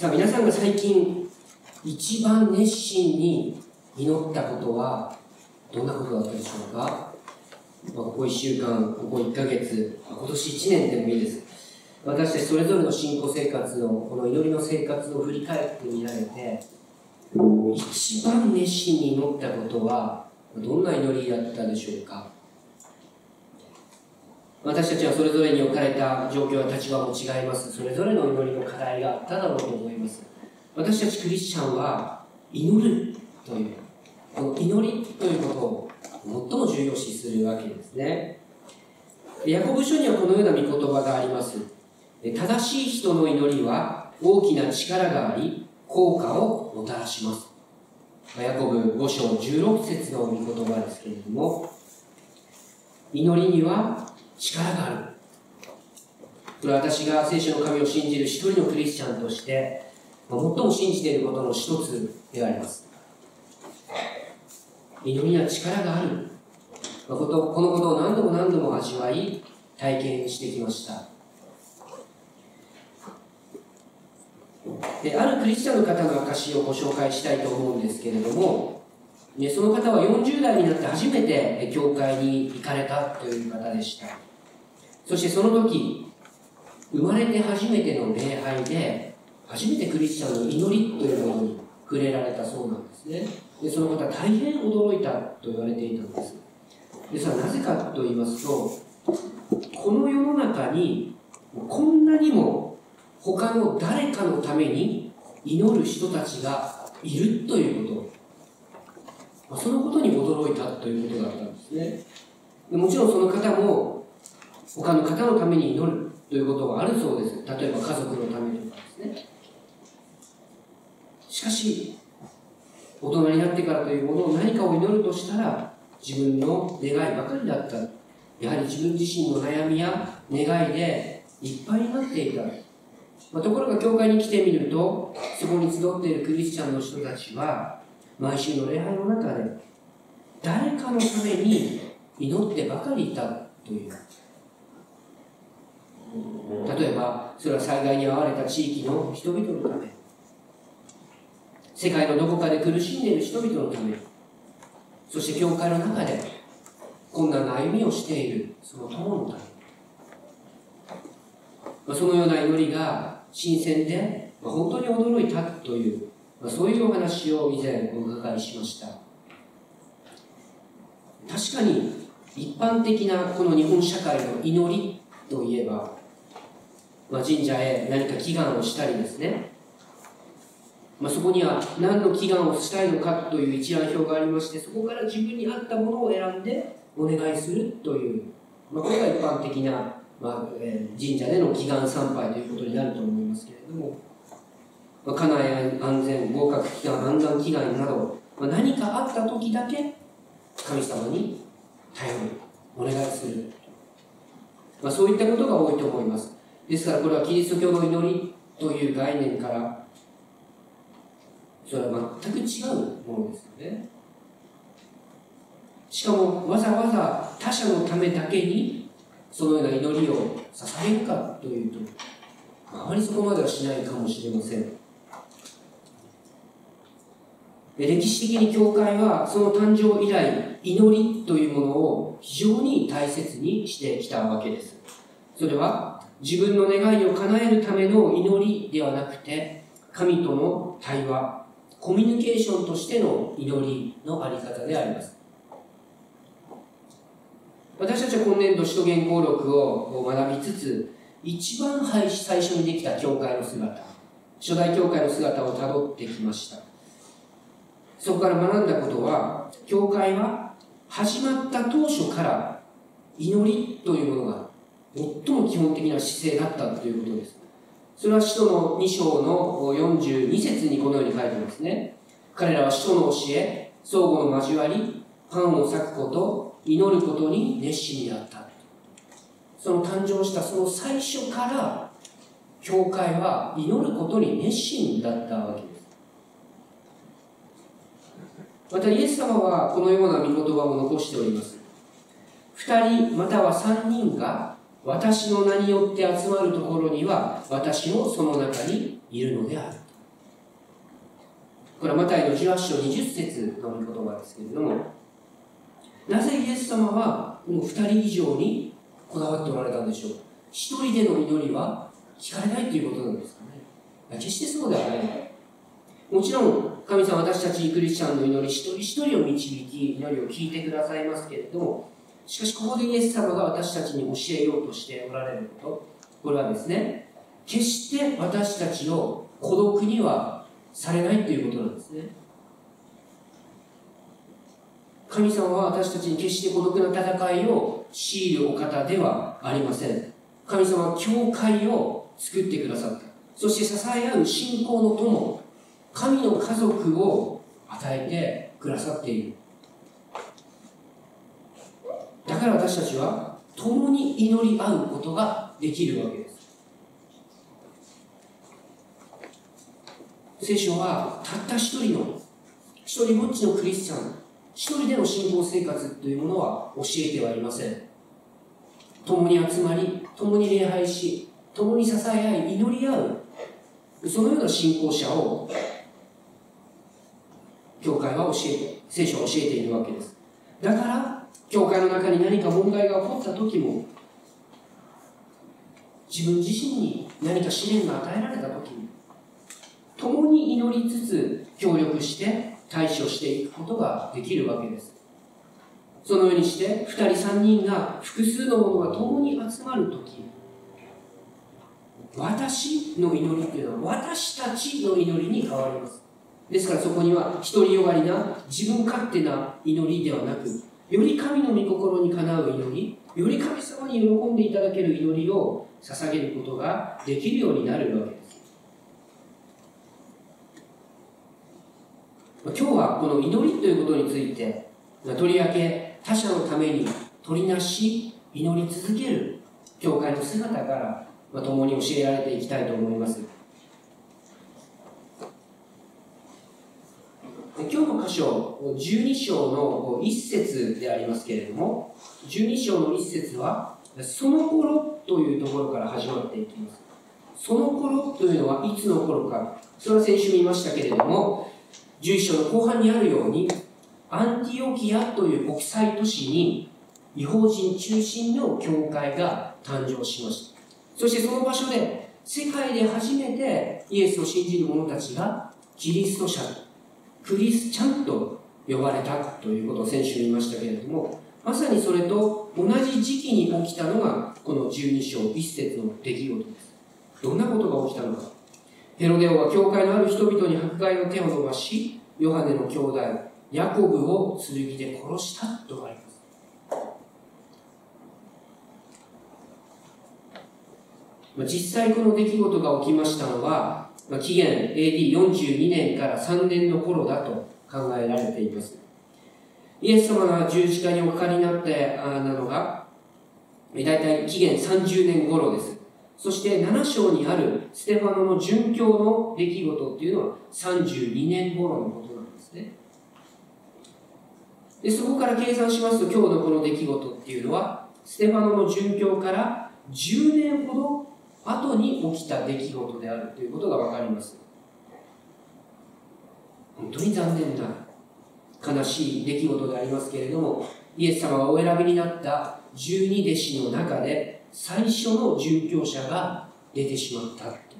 さあ皆さんが最近一番熱心に祈ったことはどんなことだったでしょうか、まあ、ここ1週間、ここ1ヶ月、今年1年でもいいです。私たちそれぞれの信仰生活の、この祈りの生活を振り返ってみられて、一番熱心に祈ったことは、どんな祈りだったでしょうか？私たちはそれぞれに置かれた状況や立場も違います。それぞれの祈りの課題があっただろうと思います。私たちクリスチャンは祈るというこの祈りということを最も重要視するわけですね。ヤコブ書にはこのような御言葉があります。正しい人の祈りは大きな力があり、効果をもたらします。ヤコブ5章16節の御言葉ですけれども、祈りには力がある。これは私が聖書の神を信じる一人のクリスチャンとして、最も信じていることの一つであります。祈りには力がある。このことを何度も何度も味わい、体験してきました。であるクリスチャンの方の証をご紹介したいと思うんですけれども、ね、その方は40代になって初めて教会に行かれたという方でした。そしてその時、生まれて初めての礼拝で、初めてクリスチャンの祈りというものに触れられたそうなんですね。でその方大変驚いたと言われていたんです。でさなぜかと言いますと、この世の中にこんなにも他の誰かのために祈る人たちがいるということ、そのことに驚いたということだったんですね。でもちろんその方も他の方のために祈るということがあるそうです。例えば家族のためとかですね。しかし、大人になってからというものを何かを祈るとしたら、自分の願いばかりだった。やはり自分自身の悩みや願いでいっぱいになっていた。まあ、ところが教会に来てみると、そこに集っているクリスチャンの人たちは、毎週の礼拝の中で、誰かのために祈ってばかりいたという。例えば、それは災害に遭われた地域の人々のため、世界のどこかで苦しんでいる人々のため、そして教会の中で困難な歩みをしているその友のため、そのような祈りが新鮮で、本当に驚いたという、そういうお話を以前お伺いしました。確かに一般的なこの日本社会の祈りといえば、まあ、神社へ何か祈願をしたりですね、まあ、そこには何の祈願をしたいのかという一覧表がありましてそこから自分に合ったものを選んでお願いするという、まあ、これが一般的な、まあえー、神社での祈願参拝ということになると思いますけれども、まあ、家内安全合格祈願安産祈願など、まあ、何かあった時だけ神様に頼るお願いする、まあ、そういったことが多いと思います。ですからこれはキリスト教の祈りという概念からそれは全く違うものですよね。しかもわざわざ他者のためだけにそのような祈りを捧げるかというと、あまりそこまではしないかもしれません。歴史的に教会はその誕生以来祈りというものを非常に大切にしてきたわけです。それは自分の願いを叶えるための祈りではなくて神との対話コミュニケーションとしての祈りのあり方であります。私たちは今年度、首都原稿録を学びつつ、一番最初にできた教会の姿、初代教会の姿をたどってきました。そこから学んだことは、教会は始まった当初から祈りというものが最も基本的な姿勢だったということです。それは使徒の2章の42節にこのように書いてますね。彼らは使徒の教え、相互の交わり、パンを裂くこと、祈ることに熱心になった。その誕生したその最初から、教会は祈ることに熱心だったわけです。またイエス様はこのような御言葉を残しております。二人または三人が私の名によって集まるところには私もその中にいるのである。これはマタイの18章20節の御言葉ですけれども、なぜイエス様はこの2人以上にこだわっておられたんでしょう一人での祈りは聞かれないということなんですかね決してそうではない。もちろん、神様私たちクリスチャンの祈り一人一人を導き、祈りを聞いてくださいますけれども、しかしここでイエス様が私たちに教えようとしておられること、これはですね、決して私たちを孤独にはされないということなんですね。神様は私たちに決して孤独な戦いを強いるお方ではありません。神様は教会を作ってくださった。そして支え合う信仰の友、神の家族を与えてくださっている。だから私たちは共に祈り合うことができるわけです。聖書はたった一人の一人ぼっちのクリスチャン一人での信仰生活というものは教えてはいません。共に集まり共に礼拝し共に支え合い祈り合う。そのような信仰者を教会は教えて聖書は教えているわけです。だから教会の中に何か問題が起こった時も自分自身に何か試練が与えられた時に共に祈りつつ協力して対処していくことができるわけです。そのようにして2人3人が複数の者が共に集まる時私の祈りっていうのは私たちの祈りに変わります。ですからそこには独りよがりな自分勝手な祈りではなくより神の御心にかなう祈りより神様に喜んでいただける祈りを捧げることができるようになるわけです。今日はこの祈りということについてとりわけ他者のために取りなし祈り続ける教会の姿から共に教えられていきたいと思います今日箇所12章の一節でありますけれども12章の一節はその頃というところから始まっていきます。その頃というのはいつの頃か。それは先週見ましたけれども11章の後半にあるようにアンティオキアという国際都市に違法人中心の教会が誕生しました。そしてその場所で世界で初めてイエスを信じる者たちがキリスト者。クリスチャンと呼ばれたということを先週言いましたけれどもまさにそれと同じ時期に起きたのがこの12章1節の出来事です。どんなことが起きたのか。ヘロデオは教会のある人々に迫害の手を伸ばしヨハネの兄弟ヤコブを剣で殺したとあります。実際この出来事が起きましたのは、まあ、紀元 AD42 年から3年の頃だと考えられています。イエス様が十字架におかかりになってなのが、大体紀元30年頃です。そして7章にあるステファノの殉教の出来事っていうのは32年頃のことなんですね。で、そこから計算しますと今日のこの出来事っていうのは、ステファノの殉教から10年ほど後に起きた出来事であるということがわかります。本当に残念な悲しい出来事でありますけれども、イエス様がお選びになった十二弟子の中で最初の殉教者が出てしまった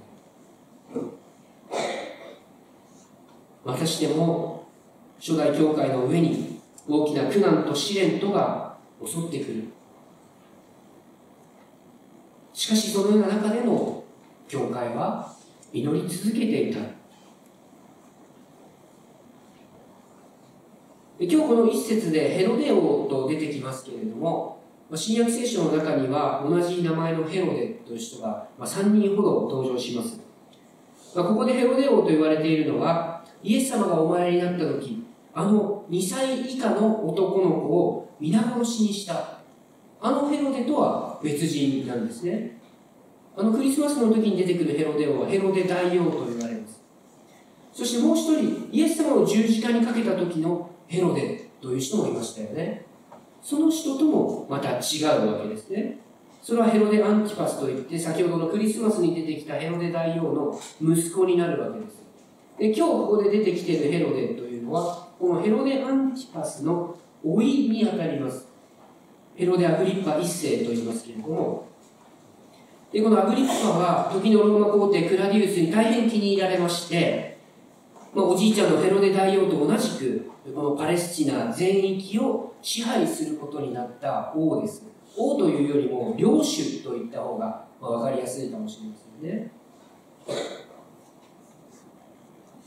私でも初代教会の上に大きな苦難と試練とが襲ってくるしかしそのような中でも教会は祈り続けていた。今日この一節でヘロデオと出てきますけれども新約聖書の中には同じ名前のヘロデという人が3人ほど登場します。ここでヘロデオと言われているのはイエス様がお前になった時あの2歳以下の男の子を皆殺しにしたあのヘロデとは別人なんですね。あのクリスマスの時に出てくるヘロデ王はヘロデ大王と言われます。そしてもう一人、イエス様を十字架にかけた時のヘロデという人もいましたよね。その人ともまた違うわけですね。それはヘロデ・アンティパスといって、先ほどのクリスマスに出てきたヘロデ大王の息子になるわけです。で今日ここで出てきているヘロデというのは、このヘロデ・アンティパスの老いにあたります。ヘロデ・アグリッパ一世と言いますけれども、でこのアグリッパは時のローマ皇帝クラディウスに大変気に入られまして、まあ、おじいちゃんのヘロデ大王と同じくこのパレスチナ全域を支配することになった王です。王というよりも領主といった方がまあ分かりやすいかもしれませんね。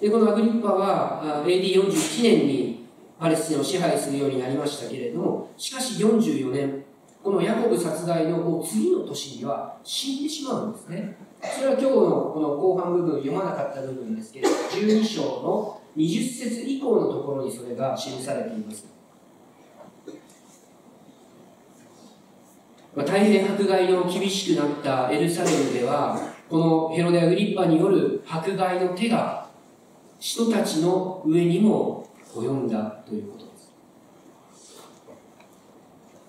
でこのアグリッパは AD41 年にパレスチナを支配するようになりましたけれどもしかし44年このヤコブ殺害のもう次の年には死んでしまうんですね。それは今日のこの後半部分読まなかった部分ですけれども12章の20節以降のところにそれが記されています。まあ、大変迫害の厳しくなったエルサレムでは、このヘロデ・アグリッパによる迫害の手が、人たちの上にも及んだということです。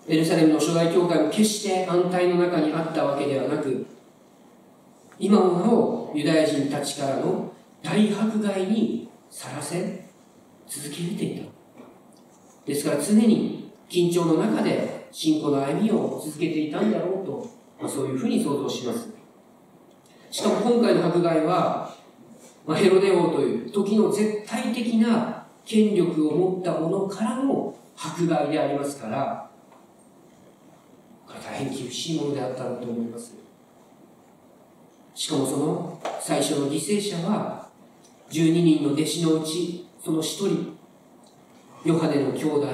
エルサレムの初代教会も決して安泰の中にあったわけではなく、今もなおユダヤ人たちからの大迫害にさらせ続けていた。ですから常に緊張の中で信仰の歩みを続けていたんだろうと、まあ、そういうふうに想像します。しかも今回の迫害は、まあ、ヘロデ王という時の絶対的な権力を持った者からの迫害でありますから、これ大変厳しいものであったんだと思います。しかもその最初の犠牲者は、12人の弟子のうち、その一人、ヨハネの兄弟、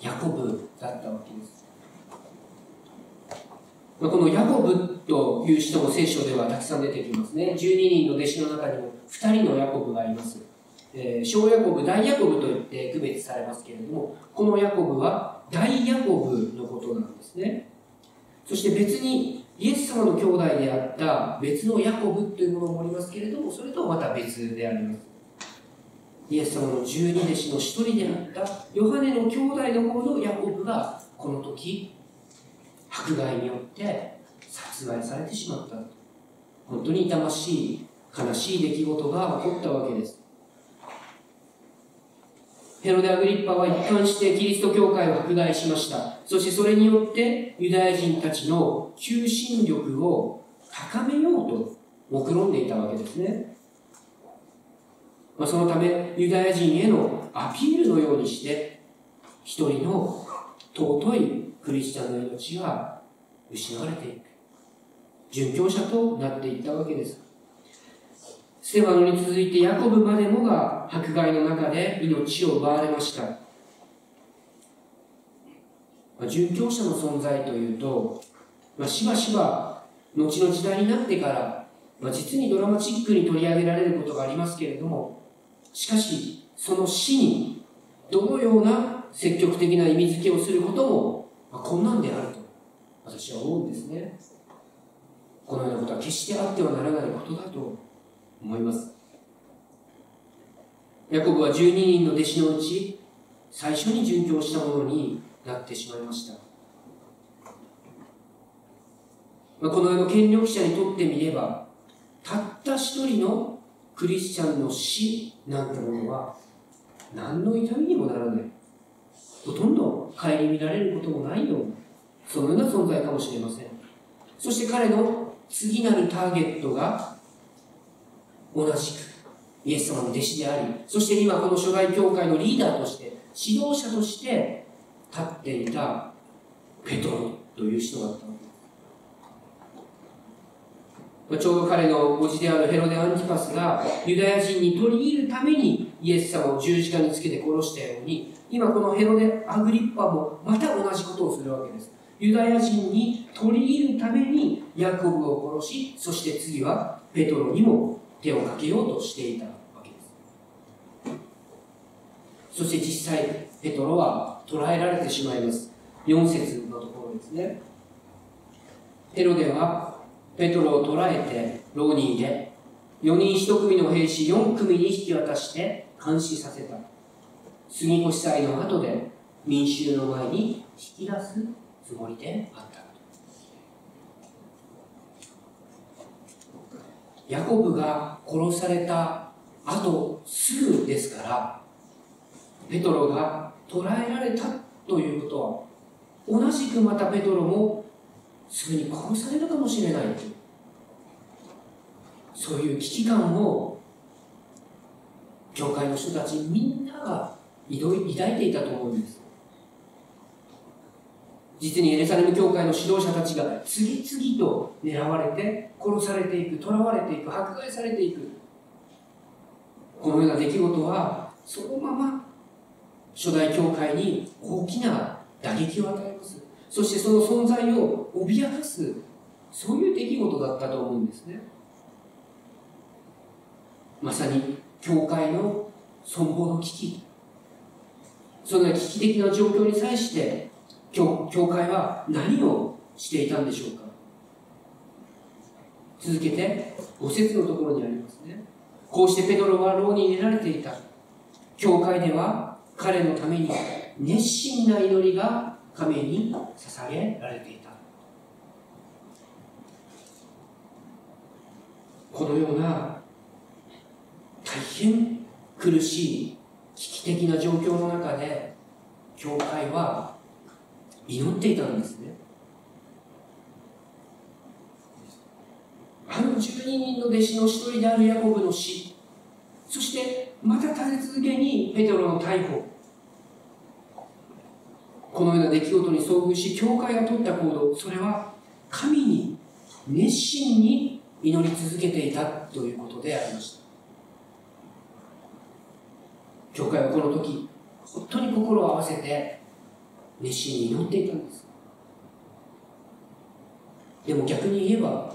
ヤコブだったわけです。このヤコブという人も聖書ではたくさん出てきますね。12人の弟子の中にも2人のヤコブがいます。えー、小ヤコブ、大ヤコブといって区別されますけれども、このヤコブは大ヤコブのことなんですね。そして別にイエス様の兄弟であった別のヤコブというものもありますけれども、それとまた別であります。イエス様の十二弟子の一人であったヨハネの兄弟の方のヤコブがこの時迫害によって殺害されてしまった本当に痛ましい悲しい出来事が起こったわけですヘロデ・アグリッパは一貫してキリスト教会を迫害しましたそしてそれによってユダヤ人たちの求心力を高めようと目論んでいたわけですね、まあ、そのためユダヤ人へのアピールのようにして一人の尊いクリスチャンの命が失われていく。殉教者となっていったわけです。ステファノに続いてヤコブまでもが迫害の中で命を奪われました。殉教者の存在というと、まあ、しばしば後の時代になってから、まあ、実にドラマチックに取り上げられることがありますけれども、しかし、その死にどのような積極的な意味付けをすることもまあ、困難であると私は思うんですねこのようなことは決してあってはならないことだと思います。ヤコブは12人の弟子のうち最初に殉教したものになってしまいました、まあ、この世の権力者にとってみればたった一人のクリスチャンの死なんてものは何の痛みにもならない。ほとんど顧みられることもないような、そのような存在かもしれません。そして彼の次なるターゲットが、同じく、イエス様の弟子であり、そして今この初代教会のリーダーとして、指導者として立っていたペトロという人だったので。ちょうど彼の叔父であるヘロデ・アンティパスがユダヤ人に取り入るためにイエス様を十字架につけて殺したように今このヘロデ・アグリッパもまた同じことをするわけです。ユダヤ人に取り入るためにヤコブを殺し、そして次はペトロにも手をかけようとしていたわけです。そして実際、ペトロは捕らえられてしまいます。4節のところですね。ヘロデはペトロを捕らえて牢に入れ、4人1組の兵士4組に引き渡して監視させた。杉越祭の後で民衆の前に引き出すつもりであったヤコブが殺されたあとすぐですからペトロが捕らえられたということは同じくまたペトロもすぐに殺されるかもしれないそういう危機感を教会の人たちみんなが抱いていたと思うんです。実にエルサレム教会の指導者たちが次々と狙われて殺されていく囚われていく迫害されていく。このような出来事はそのまま初代教会に大きな打撃を与えます。そしてその存在を脅かすそういう出来事だったと思うんですね。まさに教会の存亡の危機。そんな危機的な状況に際して教教会は何をしていたんでしょうか？続けて5節のところにありますね。こうしてペドロは牢に入れられていた。教会では彼のために熱心な祈りが神に捧げられていた。このような大変苦しい危機的な状況の中で教会は祈っていたんですね。あの12人の弟子の一人であるヤコブの死。そしてまた立て続けにペテロの逮捕。このような出来事に遭遇し教会が取った行動。それは神に熱心に祈り続けていたということでありました。教会はこの時本当に心を合わせて熱心に祈っていたんです。でも逆に言えば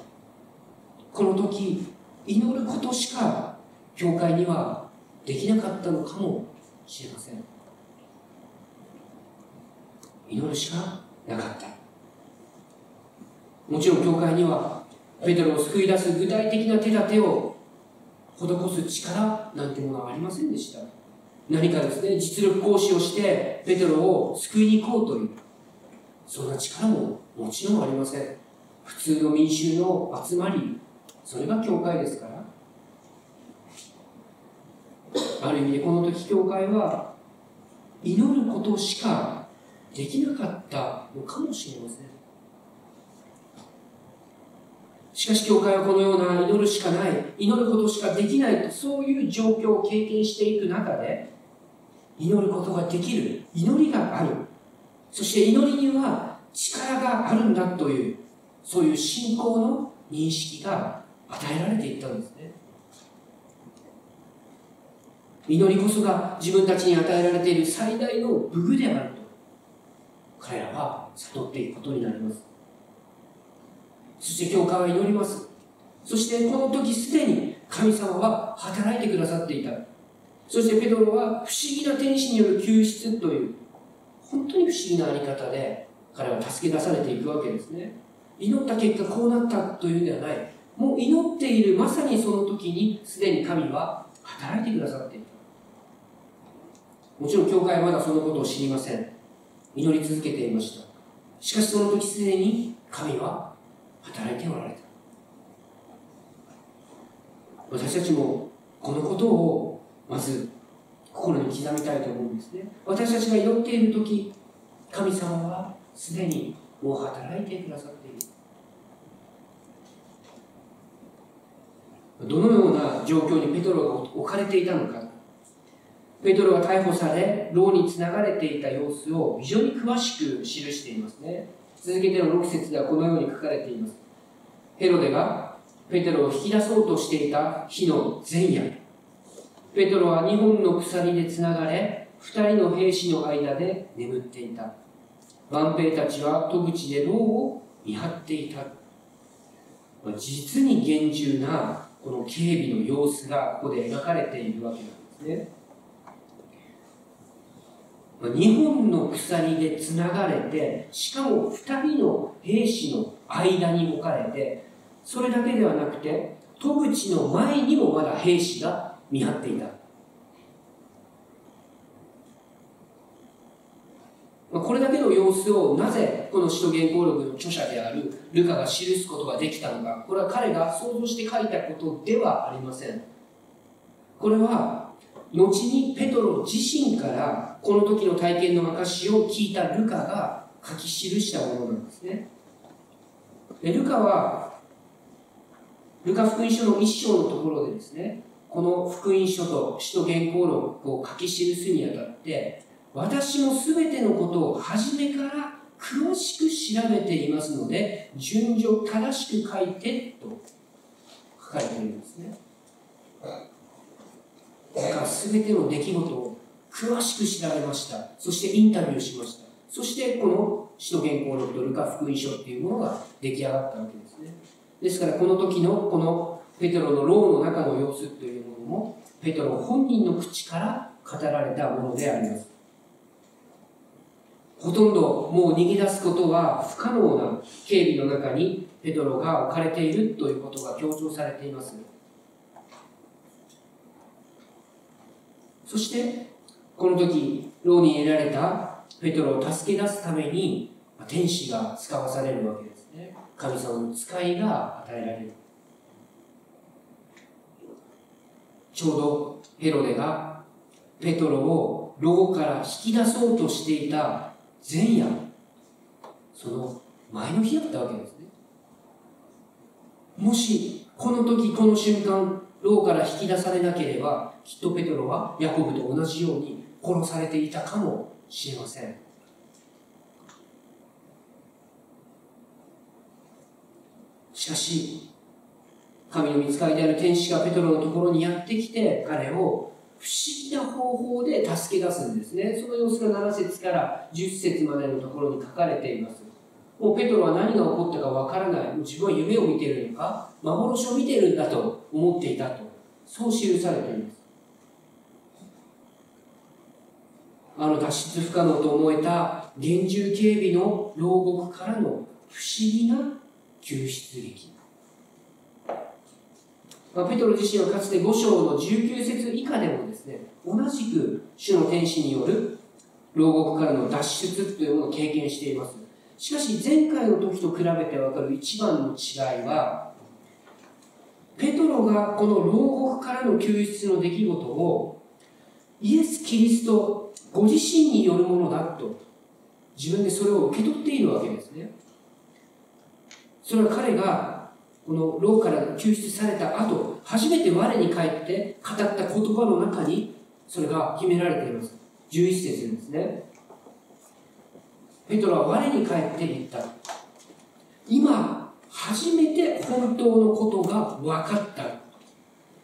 この時祈ることしか教会にはできなかったのかもしれません。祈るしかなかった。もちろん教会にはペテロを救い出す具体的な手立てを施す力なんてものはありませんでした。何かですね実力行使をしてペテロを救いに行こうという。そんな力ももちろんありません。普通の民衆の集まり。それが教会ですから。ある意味でこの時教会は祈ることしかできなかったのかもしれません。しかし教会はこのような祈るしかない。祈ることしかできないとそういう状況を経験していく中で祈ることができる。祈りがある。そして祈りには力があるんだというそういう信仰の認識が与えられていったんですね。祈りこそが自分たちに与えられている最大の武具であると彼らは悟っていくことになります。そして教会は祈ります。そしてこの時すでに神様は働いてくださっていた。そしてペドロは不思議な天使による救出という本当に不思議なあり方で彼は助け出されていくわけですね。祈った結果こうなったというんではない。もう祈っているまさにその時にすでに神は働いてくださっていた。もちろん教会はまだそのことを知りません。祈り続けていました。しかしその時すでに神は働いておられた。私たちもこのことをまず心に刻みたいと思うんですね。私たちが祈っている時神様はすでにもう働いてくださっている。どのような状況にペトロが置かれていたのか。ペトロが逮捕され牢につながれていた様子を非常に詳しく記していますね。続けての6節ではこのように書かれています。ヘロデがペテロを引き出そうとしていた日の前夜。ペトロは2本の鎖でつながれ2人の兵士の間で眠っていた。万兵たちは戸口で牢を見張っていた。実に厳重なこの警備の様子がここで描かれているわけなんですね。2本の鎖でつながれてしかも2人の兵士の間に置かれてそれだけではなくて戸口の前にもまだ兵士が見張っていた。これだけの様子をなぜこの使徒原稿録の著者であるルカが記すことができたのか。これは彼が想像して書いたことではありません。これは後にペトロ自身からこの時の体験の証を聞いたルカが書き記したものなんですね。でルカはルカ福音書の一章のところでですねこの福音書と使徒原稿録を書き記すにあたって私も全てのことを初めから詳しく調べていますので順序正しく書いてと書かれているんですね。だから全ての出来事を詳しく調べました。そしてインタビューしました。そしてこの使徒原稿録とルカ福音書っていうものが出来上がったわけですね。ですからこの時のこのペテロの牢の中の様子というものもペテロ本人の口から語られたものであります。ほとんどもう逃げ出すことは不可能な警備の中にペトロが置かれているということが強調されています。そしてこの時牢に入れられたペトロを助け出すために天使が使わされるわけですね。神様の使いが与えられる。ちょうどヘロデがペトロを牢から引き出そうとしていた前夜その前の日だったわけですね。もしこの時この瞬間牢から引き出されなければきっとペトロはヤコブと同じように殺されていたかもしれません。しかし神の見つかりである天使がペトロのところにやってきて彼を不思議な方法で助け出すんですね。その様子が7節から10節までのところに書かれています。もうペトロは何が起こったかわからない。自分は夢を見ているのか、幻を見ているんだと思っていたと。そう記されています。あの脱出不可能と思えた厳重警備の牢獄からの不思議な救出劇。ま、ペトロ自身はかつて5章の19節以下でもですね、同じく主の天使による牢獄からの脱出というものを経験しています。しかし前回の時と比べてわかる一番の違いは、ペトロがこの牢獄からの救出の出来事をイエス・キリストご自身によるものだと自分でそれを受け取っているわけですね。それは彼がこの牢から救出された後、初めて我に返って語った言葉の中に、それが秘められています。11節ですね。ペトロは我に返って言った。今、初めて本当のことが分かった。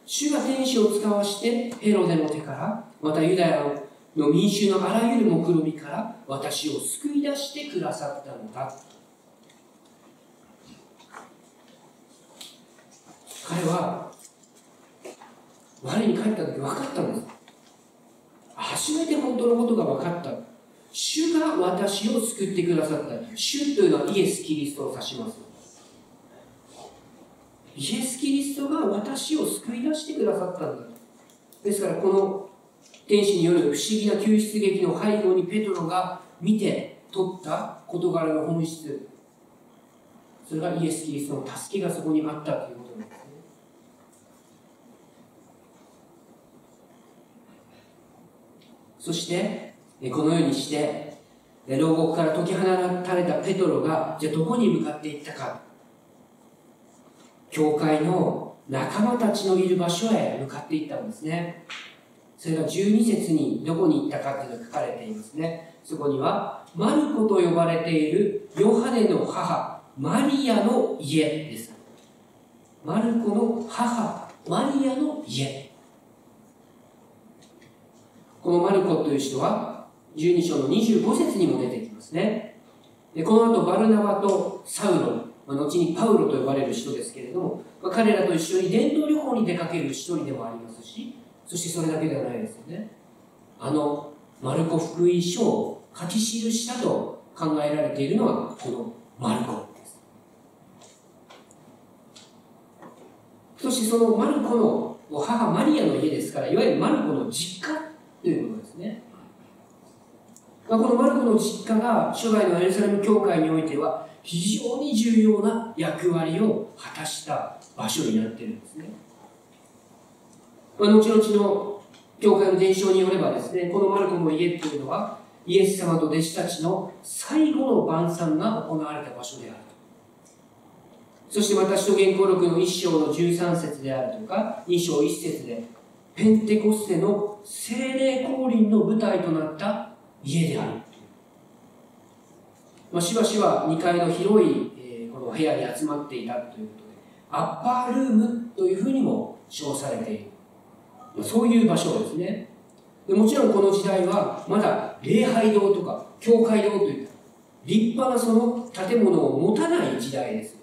主が天使を使わしてヘロデの手から、またユダヤの民衆のあらゆる目論みから私を救い出してくださったのだ。彼は我に帰った時分かったんです初めて本当のことが分かった。主が私を救ってくださった。主というのはイエス・キリストを指します。イエス・キリストが私を救い出してくださったんだ。ですからこの天使による不思議な救出劇の背後にペトロが見て取った事柄の本質。それがイエス・キリストの助けがそこにあったということ。ですそしてこのようにして牢獄から解き放たれたペトロがじゃあどこに向かっていったか。教会の仲間たちのいる場所へ向かっていったんですね。それが12節にどこに行ったかというのが書かれていますね。そこにはマルコと呼ばれているヨハネの母マリアの家です。マルコの母マリアの家。このマルコという人は、12章の25節にも出てきますね。でこの後、バルナバとサウロ、まあ、後にパウロと呼ばれる人ですけれども、まあ、彼らと一緒に伝道旅行に出かける一人でもありますし、そしてそれだけではないですよね。あの、マルコ福音書を書き記したと考えられているのは、このマルコです。そしてそのマルコの母マリアの家ですから、いわゆるマルコの実家ということですね。まあ、このマルコの実家が初代のエルサレム教会においては非常に重要な役割を果たした場所になっているんですね。まあ、後々の教会の伝承によればですね、このマルコの家っていうのは、イエス様と弟子たちの最後の晩餐が行われた場所であると。そしてまた、使徒言行録の1章の13節であるとか、2章1節で、ペンテコステの精霊降臨の舞台となった家である。まあ、しばしば2階の広い、えー、この部屋に集まっていたということで、アッパールームというふうにも称されているま。そういう場所ですね。でもちろんこの時代はまだ礼拝堂とか教会堂という立派なその建物を持たない時代です。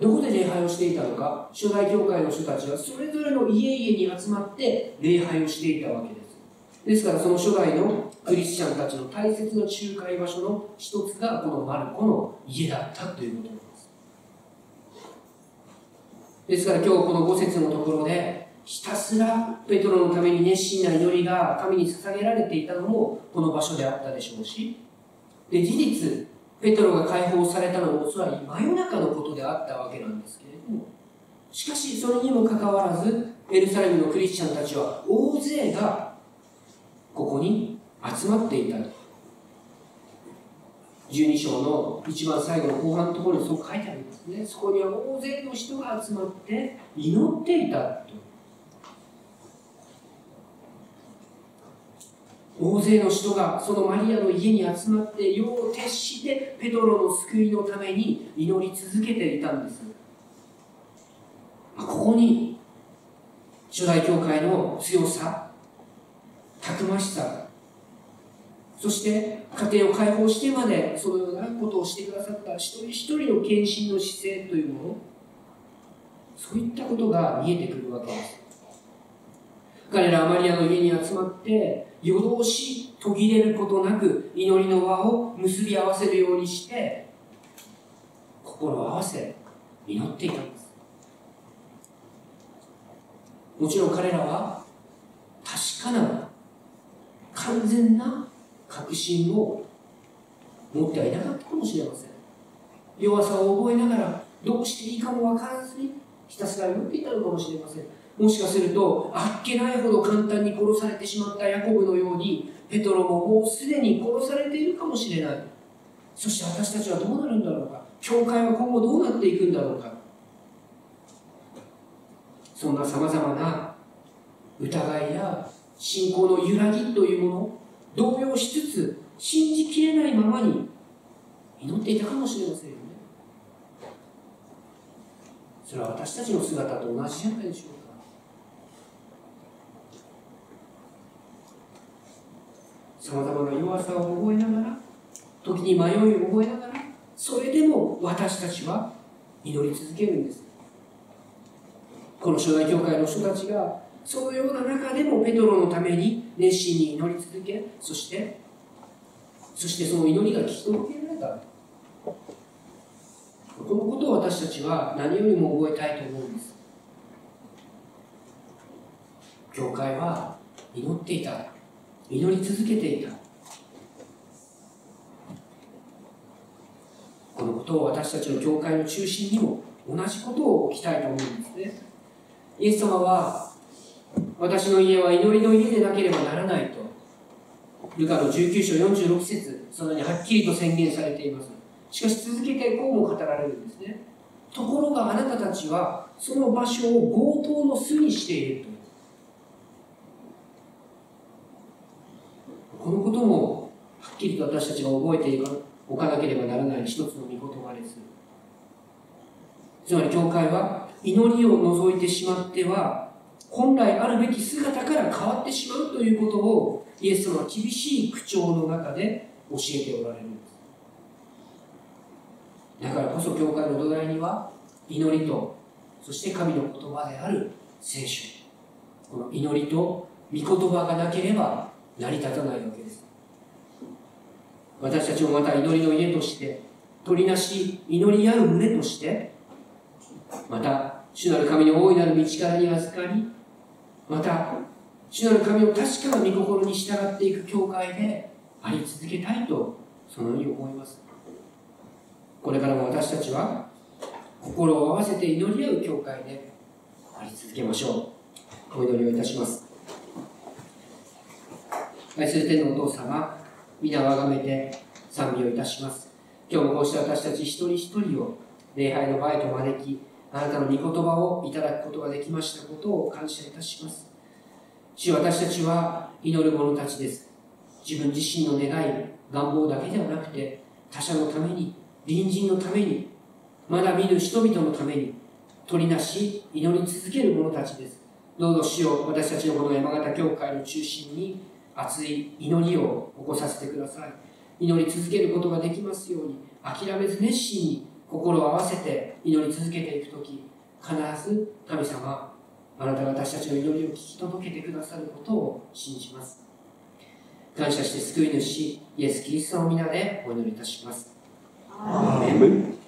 どこで礼拝をしていたのか、初代教会の人たちはそれぞれの家々に集まって礼拝をしていたわけです。ですからその初代のクリスチャンたちの大切な仲介場所の一つがこのマルコの家だったということなんです。ですから今日この5節のところでひたすらペトロのために熱心な祈りが神に捧げられていたのもこの場所であったでしょうしで事実ペトロが解放されたのもおそらく真夜中のことであったわけなんですけれども。しかしそれにもかかわらずエルサレムのクリスチャンたちは大勢がここに集まっていたと。12章の一番最後の後半のところにそう書いてあるんですね。そこには大勢の人が集まって祈っていたと。大勢の人がそのマリアの家に集まって夜を徹してペトロの救いのために祈り続けていたんです。ここに初代教会の強さたくましさそして家庭を解放してまでそのようなことをしてくださった一人一人の献身の姿勢というものそういったことが見えてくるわけです。彼らはマリアの家に集まって夜通し途切れることなく祈りの輪を結び合わせるようにして心を合わせ祈っていたんです。もちろん彼らは確かな完全な確信を持ってはいなかったかもしれません。弱さを覚えながらどうしていいかも分からずにひたすら祈っていたのかもしれません。もしかするとあっけないほど簡単に殺されてしまったヤコブのようにペトロももうすでに殺されているかもしれない。そして私たちはどうなるんだろうか。教会は今後どうなっていくんだろうか。そんなさまざまな疑いや信仰の揺らぎというものを動揺しつつ信じきれないままに祈っていたかもしれませんよね。それは私たちの姿と同じじゃないでしょうかさまざまな弱さを覚えながら時に迷いを覚えながらそれでも私たちは祈り続けるんです。この初代教会の人たちがそのような中でもペトロのために熱心に祈り続けそしてそしてその祈りが聞き届けられた。このことを私たちは何よりも覚えたいと思うんです。教会は祈っていた。祈り続けていた。このことを私たちの教会の中心にも同じことを置きたいと思うんですね。イエス様は私の家は祈りの家でなければならないとルカの19章46節そのようにはっきりと宣言されています。しかし続けてこうも語られるんですね。ところがあなたたちはその場所を強盗の巣にしていると。このこともはっきりと私たちが覚えておかなければならない一つの御言葉ですつまり教会は祈りを除いてしまっては本来あるべき姿から変わってしまうということをイエス様は厳しい口調の中で教えておられるんです。だからこそ教会の土台には祈りとそして神の言葉である聖書。この祈りと御言葉がなければ成り立たないわけです。私たちもまた祈りの家として取りなし祈り合う群れとしてまた主なる神の大いなる道からに預かりまた主なる神を確かな御心に従っていく教会であり続けたいとそのように思います。これからも私たちは心を合わせて祈り合う教会であり続けましょう。お祈りをいたします。愛する天のお父様皆をあがめて賛美をいたします。今日もこうして私たち一人一人を礼拝の場へと招きあなたの御言葉をいただくことができましたことを感謝いたします。主私たちは祈る者たちです。自分自身の願い願望だけではなくて他者のために隣人のためにまだ見ぬ人々のために取りなし祈り続ける者たちです。どうぞ主よ私たちのこの山形教会の中心に熱い祈りを起こさせてください。祈り続けることができますように諦めず熱心に心を合わせて祈り続けていく時必ず神様あなたが私たちの祈りを聞き届けてくださることを信じます。感謝して救い主イエス・キリストの皆でお祈りいたします。アーメン